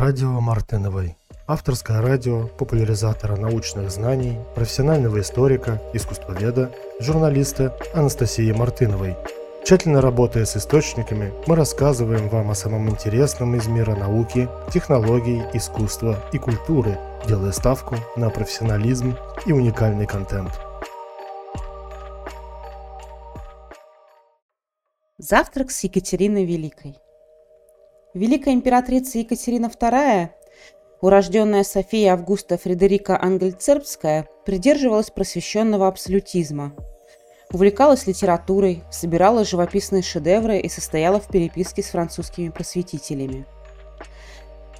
Радио Мартыновой. Авторское радио популяризатора научных знаний, профессионального историка, искусствоведа, журналиста Анастасии Мартыновой. Тщательно работая с источниками, мы рассказываем вам о самом интересном из мира науки, технологий, искусства и культуры, делая ставку на профессионализм и уникальный контент. Завтрак с Екатериной Великой. Великая императрица Екатерина II, урожденная София Августа Фредерика Ангельцербская, придерживалась просвещенного абсолютизма. Увлекалась литературой, собирала живописные шедевры и состояла в переписке с французскими просветителями.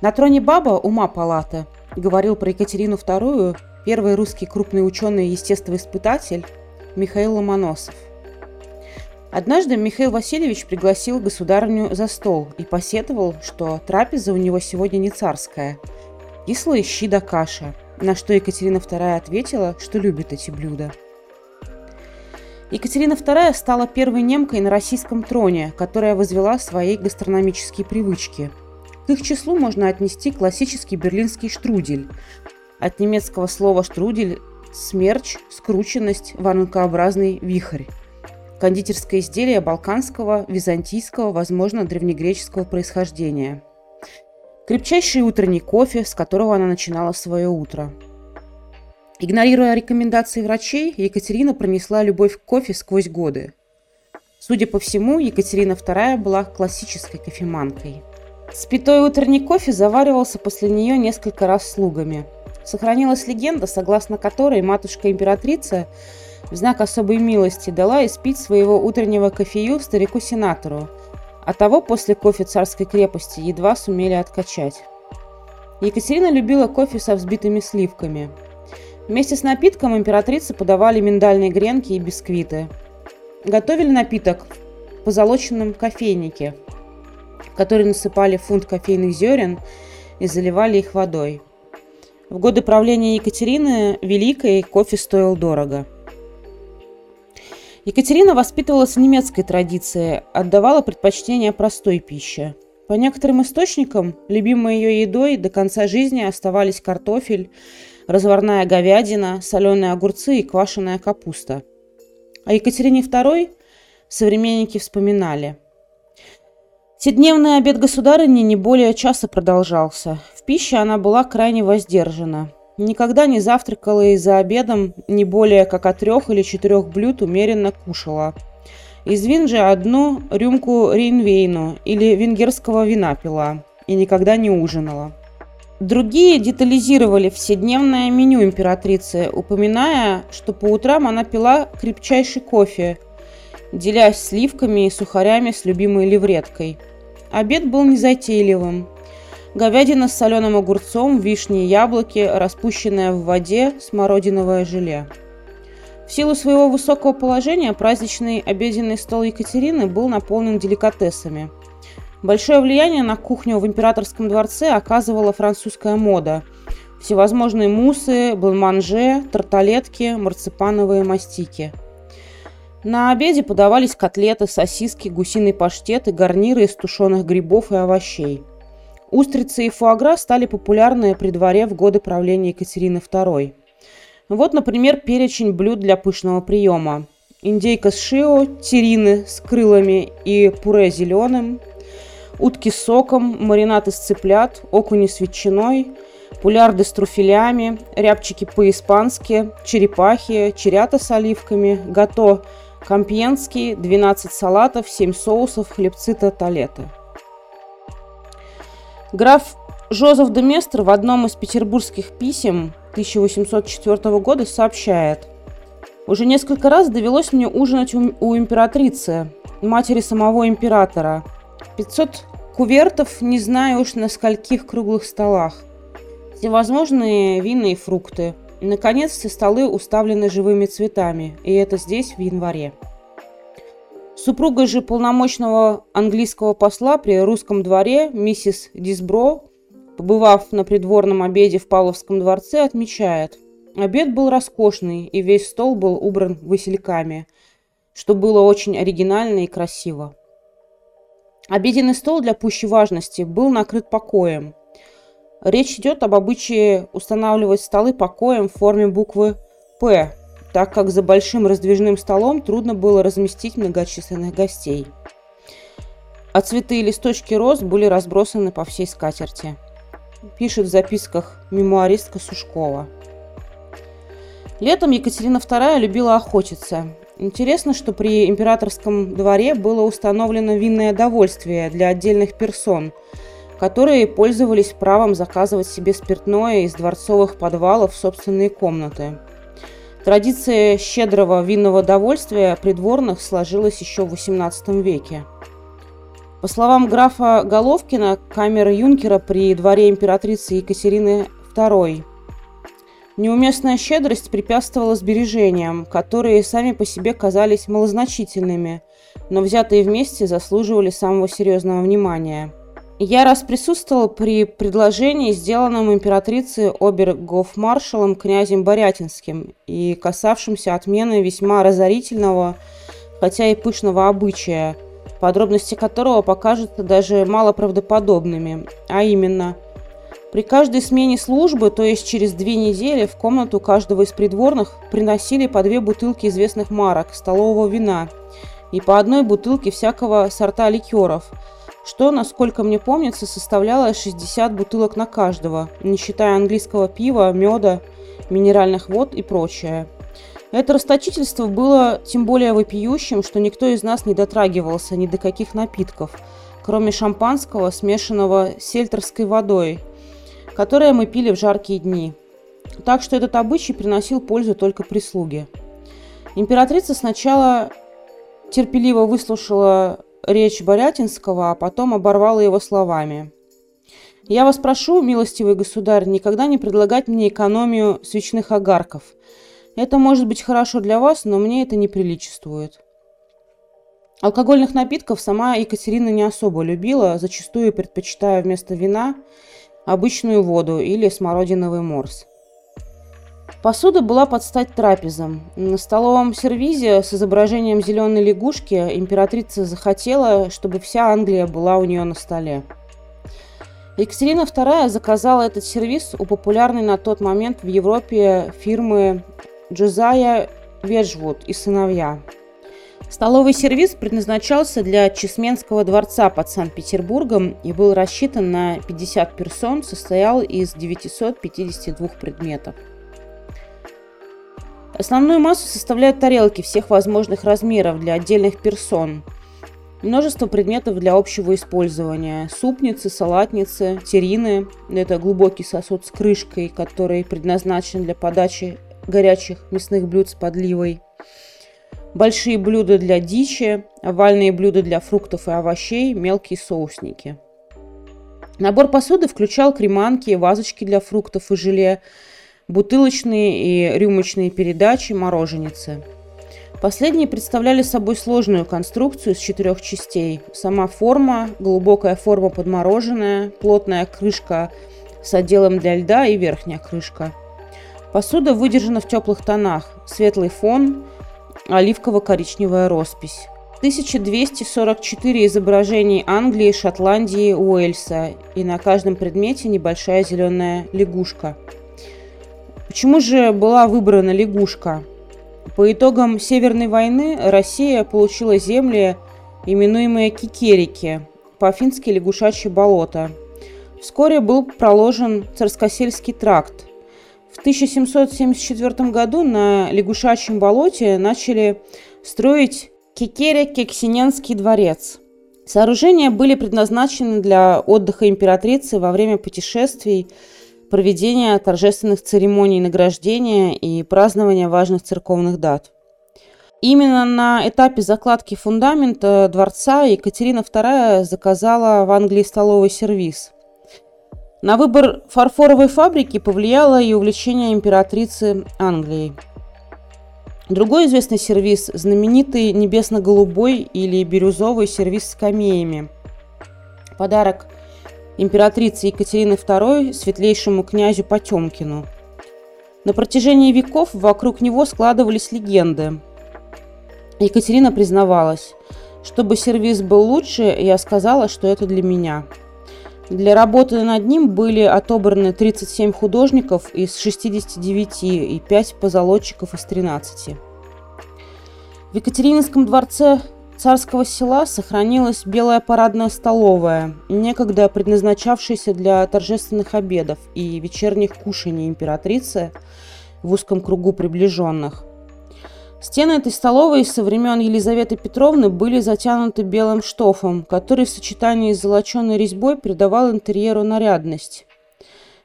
На троне баба ума палата говорил про Екатерину II первый русский крупный ученый-естествоиспытатель Михаил Ломоносов – Однажды Михаил Васильевич пригласил государню за стол и посетовал, что трапеза у него сегодня не царская. Кислые щи да каша, на что Екатерина II ответила, что любит эти блюда. Екатерина II стала первой немкой на российском троне, которая возвела свои гастрономические привычки. К их числу можно отнести классический берлинский штрудель. От немецкого слова «штрудель» – смерч, скрученность, воронкообразный вихрь кондитерское изделие балканского, византийского, возможно, древнегреческого происхождения. Крепчайший утренний кофе, с которого она начинала свое утро. Игнорируя рекомендации врачей, Екатерина пронесла любовь к кофе сквозь годы. Судя по всему, Екатерина II была классической кофеманкой. Спитой утренний кофе заваривался после нее несколько раз слугами. Сохранилась легенда, согласно которой матушка-императрица в знак особой милости дала испить своего утреннего кофею старику-сенатору, а того после кофе царской крепости едва сумели откачать. Екатерина любила кофе со взбитыми сливками. Вместе с напитком императрицы подавали миндальные гренки и бисквиты. Готовили напиток в позолоченном кофейнике, в который насыпали фунт кофейных зерен и заливали их водой. В годы правления Екатерины Великой кофе стоил дорого – Екатерина воспитывалась в немецкой традиции, отдавала предпочтение простой пище. По некоторым источникам, любимой ее едой до конца жизни оставались картофель, разварная говядина, соленые огурцы и квашеная капуста. О Екатерине II современники вспоминали. Седневный обед государыни не более часа продолжался. В пище она была крайне воздержана. Никогда не завтракала и за обедом не более как от трех или четырех блюд умеренно кушала. Из вин же одну рюмку рейнвейну или венгерского вина пила и никогда не ужинала. Другие детализировали вседневное меню императрицы, упоминая, что по утрам она пила крепчайший кофе, делясь сливками и сухарями с любимой левреткой. Обед был незатейливым – говядина с соленым огурцом, вишни и яблоки, распущенное в воде смородиновое желе. В силу своего высокого положения праздничный обеденный стол Екатерины был наполнен деликатесами. Большое влияние на кухню в императорском дворце оказывала французская мода. Всевозможные мусы, бланманже, тарталетки, марципановые мастики. На обеде подавались котлеты, сосиски, гусиный паштет и гарниры из тушеных грибов и овощей. Устрицы и фуагра стали популярны при дворе в годы правления Екатерины II. Вот, например, перечень блюд для пышного приема. Индейка с шио, терины с крылами и пуре зеленым, утки с соком, маринад из цыплят, окуни с ветчиной, пулярды с труфелями, рябчики по-испански, черепахи, черята с оливками, гато компьенский, 12 салатов, 7 соусов, хлебцы тоталеты – Граф Жозеф де в одном из петербургских писем 1804 года сообщает «Уже несколько раз довелось мне ужинать у, императрицы, матери самого императора. 500 кувертов, не знаю уж на скольких круглых столах. Всевозможные вина и фрукты. Наконец, все столы уставлены живыми цветами, и это здесь, в январе. Супруга же полномочного английского посла при русском дворе, миссис Дисбро, побывав на придворном обеде в Павловском дворце, отмечает, обед был роскошный, и весь стол был убран васильками, что было очень оригинально и красиво. Обеденный стол для пущей важности был накрыт покоем. Речь идет об обычае устанавливать столы покоем в форме буквы «П», так как за большим раздвижным столом трудно было разместить многочисленных гостей. А цветы и листочки роз были разбросаны по всей скатерти. Пишет в записках мемуаристка Сушкова. Летом Екатерина II любила охотиться. Интересно, что при императорском дворе было установлено винное довольствие для отдельных персон, которые пользовались правом заказывать себе спиртное из дворцовых подвалов в собственные комнаты. Традиция щедрого винного довольствия придворных сложилась еще в XVIII веке. По словам графа Головкина, камера юнкера при дворе императрицы Екатерины II Неуместная щедрость препятствовала сбережениям, которые сами по себе казались малозначительными, но взятые вместе заслуживали самого серьезного внимания. Я раз присутствовал при предложении, сделанном императрицей обергофмаршалом князем Борятинским и касавшимся отмены весьма разорительного, хотя и пышного обычая, подробности которого покажутся даже малоправдоподобными, а именно – при каждой смене службы, то есть через две недели, в комнату каждого из придворных приносили по две бутылки известных марок, столового вина и по одной бутылке всякого сорта ликеров, что, насколько мне помнится, составляло 60 бутылок на каждого, не считая английского пива, меда, минеральных вод и прочее. Это расточительство было тем более вопиющим, что никто из нас не дотрагивался ни до каких напитков, кроме шампанского, смешанного с сельтерской водой – которое мы пили в жаркие дни. Так что этот обычай приносил пользу только прислуге. Императрица сначала терпеливо выслушала речь Борятинского, а потом оборвала его словами. «Я вас прошу, милостивый государь, никогда не предлагать мне экономию свечных огарков. Это может быть хорошо для вас, но мне это не приличествует». Алкогольных напитков сама Екатерина не особо любила, зачастую предпочитая вместо вина обычную воду или смородиновый морс. Посуда была под стать трапезам. На столовом сервизе с изображением зеленой лягушки императрица захотела, чтобы вся Англия была у нее на столе. Екатерина II заказала этот сервис у популярной на тот момент в Европе фирмы Джозая Веджвуд и сыновья – Столовый сервис предназначался для Чесменского дворца под Санкт-Петербургом и был рассчитан на 50 персон, состоял из 952 предметов. Основную массу составляют тарелки всех возможных размеров для отдельных персон, множество предметов для общего использования, супницы, салатницы, терины – это глубокий сосуд с крышкой, который предназначен для подачи горячих мясных блюд с подливой – большие блюда для дичи, овальные блюда для фруктов и овощей, мелкие соусники. Набор посуды включал креманки, вазочки для фруктов и желе, бутылочные и рюмочные передачи, мороженицы. Последние представляли собой сложную конструкцию из четырех частей. Сама форма, глубокая форма подмороженная, плотная крышка с отделом для льда и верхняя крышка. Посуда выдержана в теплых тонах. Светлый фон, оливково-коричневая роспись. 1244 изображений Англии, Шотландии, Уэльса и на каждом предмете небольшая зеленая лягушка. Почему же была выбрана лягушка? По итогам Северной войны Россия получила земли, именуемые Кикерики, по-фински лягушачье болото. Вскоре был проложен Царскосельский тракт, в 1774 году на Лягушачьем болоте начали строить Кекере-Кексиненский дворец. Сооружения были предназначены для отдыха императрицы во время путешествий, проведения торжественных церемоний награждения и празднования важных церковных дат. Именно на этапе закладки фундамента дворца Екатерина II заказала в Англии столовый сервис – на выбор фарфоровой фабрики повлияло и увлечение императрицы Англии. Другой известный сервис – знаменитый небесно-голубой или бирюзовый сервис с камеями. Подарок императрицы Екатерины II светлейшему князю Потемкину. На протяжении веков вокруг него складывались легенды. Екатерина признавалась, чтобы сервис был лучше, я сказала, что это для меня – Для работы над ним были отобраны 37 художников из 69 и 5 позолотчиков из 13. В Екатерининском дворце царского села сохранилась белая парадная столовая, некогда предназначавшаяся для торжественных обедов и вечерних кушаний императрицы в узком кругу приближенных. Стены этой столовой со времен Елизаветы Петровны были затянуты белым штофом, который в сочетании с золоченой резьбой придавал интерьеру нарядность.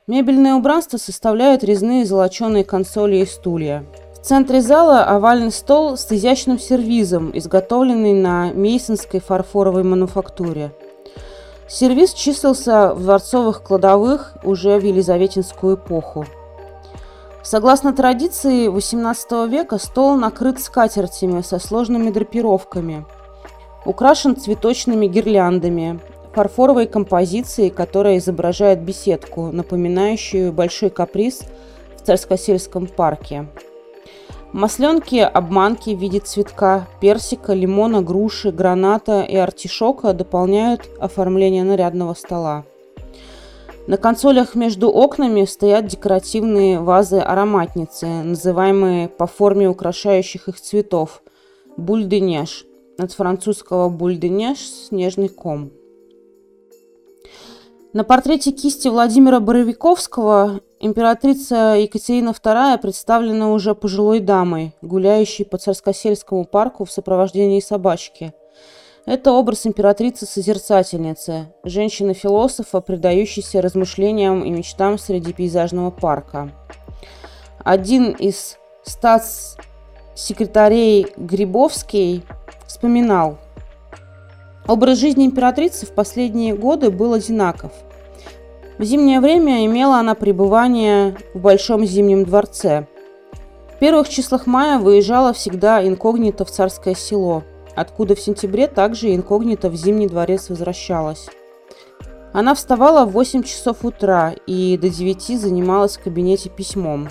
Мебельное убранство составляют резные золоченые консоли и стулья. В центре зала овальный стол с изящным сервизом, изготовленный на мейсонской фарфоровой мануфактуре. Сервиз числился в дворцовых кладовых уже в Елизаветинскую эпоху. Согласно традиции XVIII века стол накрыт скатертями со сложными драпировками, украшен цветочными гирляндами, фарфоровой композицией, которая изображает беседку, напоминающую большой каприз в Царскосельском парке. Масленки, обманки в виде цветка, персика, лимона, груши, граната и артишока дополняют оформление нарядного стола. На консолях между окнами стоят декоративные вазы-ароматницы, называемые по форме украшающих их цветов – бульденеж, от французского бульденеж – снежный ком. На портрете кисти Владимира Боровиковского императрица Екатерина II представлена уже пожилой дамой, гуляющей по Царскосельскому парку в сопровождении собачки – это образ императрицы-созерцательницы, женщины-философа, предающейся размышлениям и мечтам среди пейзажного парка. Один из статс-секретарей Грибовский вспоминал, Образ жизни императрицы в последние годы был одинаков. В зимнее время имела она пребывание в Большом зимнем дворце. В первых числах мая выезжала всегда инкогнито в царское село – откуда в сентябре также инкогнито в Зимний дворец возвращалась. Она вставала в 8 часов утра и до 9 занималась в кабинете письмом.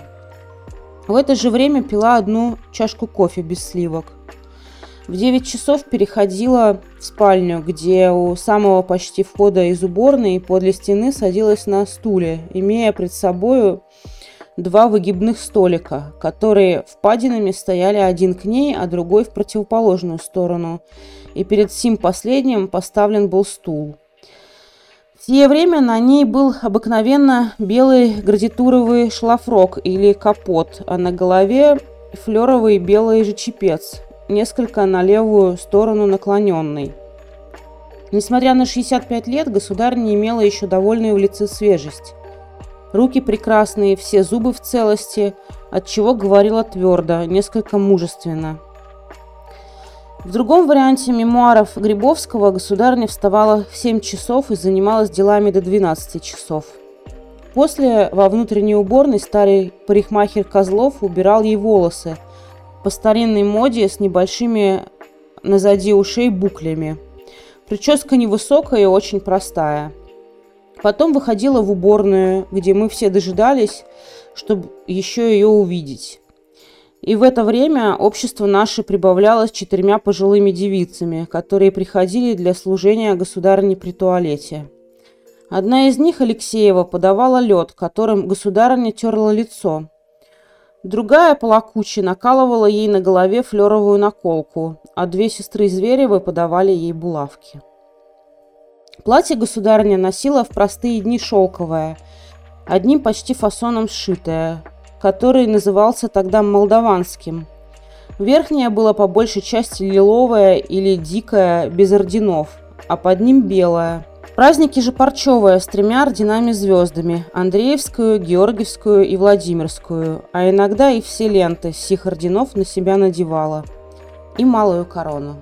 В это же время пила одну чашку кофе без сливок. В 9 часов переходила в спальню, где у самого почти входа из уборной подле стены садилась на стуле, имея пред собою два выгибных столика, которые впадинами стояли один к ней, а другой в противоположную сторону, и перед сим последним поставлен был стул. В сие время на ней был обыкновенно белый градитуровый шлафрок или капот, а на голове флеровый белый же чепец, несколько на левую сторону наклоненный. Несмотря на 65 лет, государь не имела еще довольную в лице свежесть. Руки прекрасные, все зубы в целости, от чего говорила твердо, несколько мужественно. В другом варианте мемуаров Грибовского государня вставала в 7 часов и занималась делами до 12 часов. После во внутренней уборной старый парикмахер Козлов убирал ей волосы по старинной моде с небольшими назади ушей буклями. Прическа невысокая и очень простая – Потом выходила в уборную, где мы все дожидались, чтобы еще ее увидеть. И в это время общество наше прибавлялось четырьмя пожилыми девицами, которые приходили для служения государыне при туалете. Одна из них, Алексеева, подавала лед, которым государыня терла лицо. Другая, полакучи, накалывала ей на голове флеровую наколку, а две сестры Зверевы подавали ей булавки. Платье государыня носила в простые дни шелковое, одним почти фасоном сшитое, который назывался тогда молдаванским. Верхнее было по большей части лиловое или дикое, без орденов, а под ним белое. Праздники же парчевое с тремя орденами-звездами – Андреевскую, Георгиевскую и Владимирскую, а иногда и все ленты сих орденов на себя надевала. И малую корону.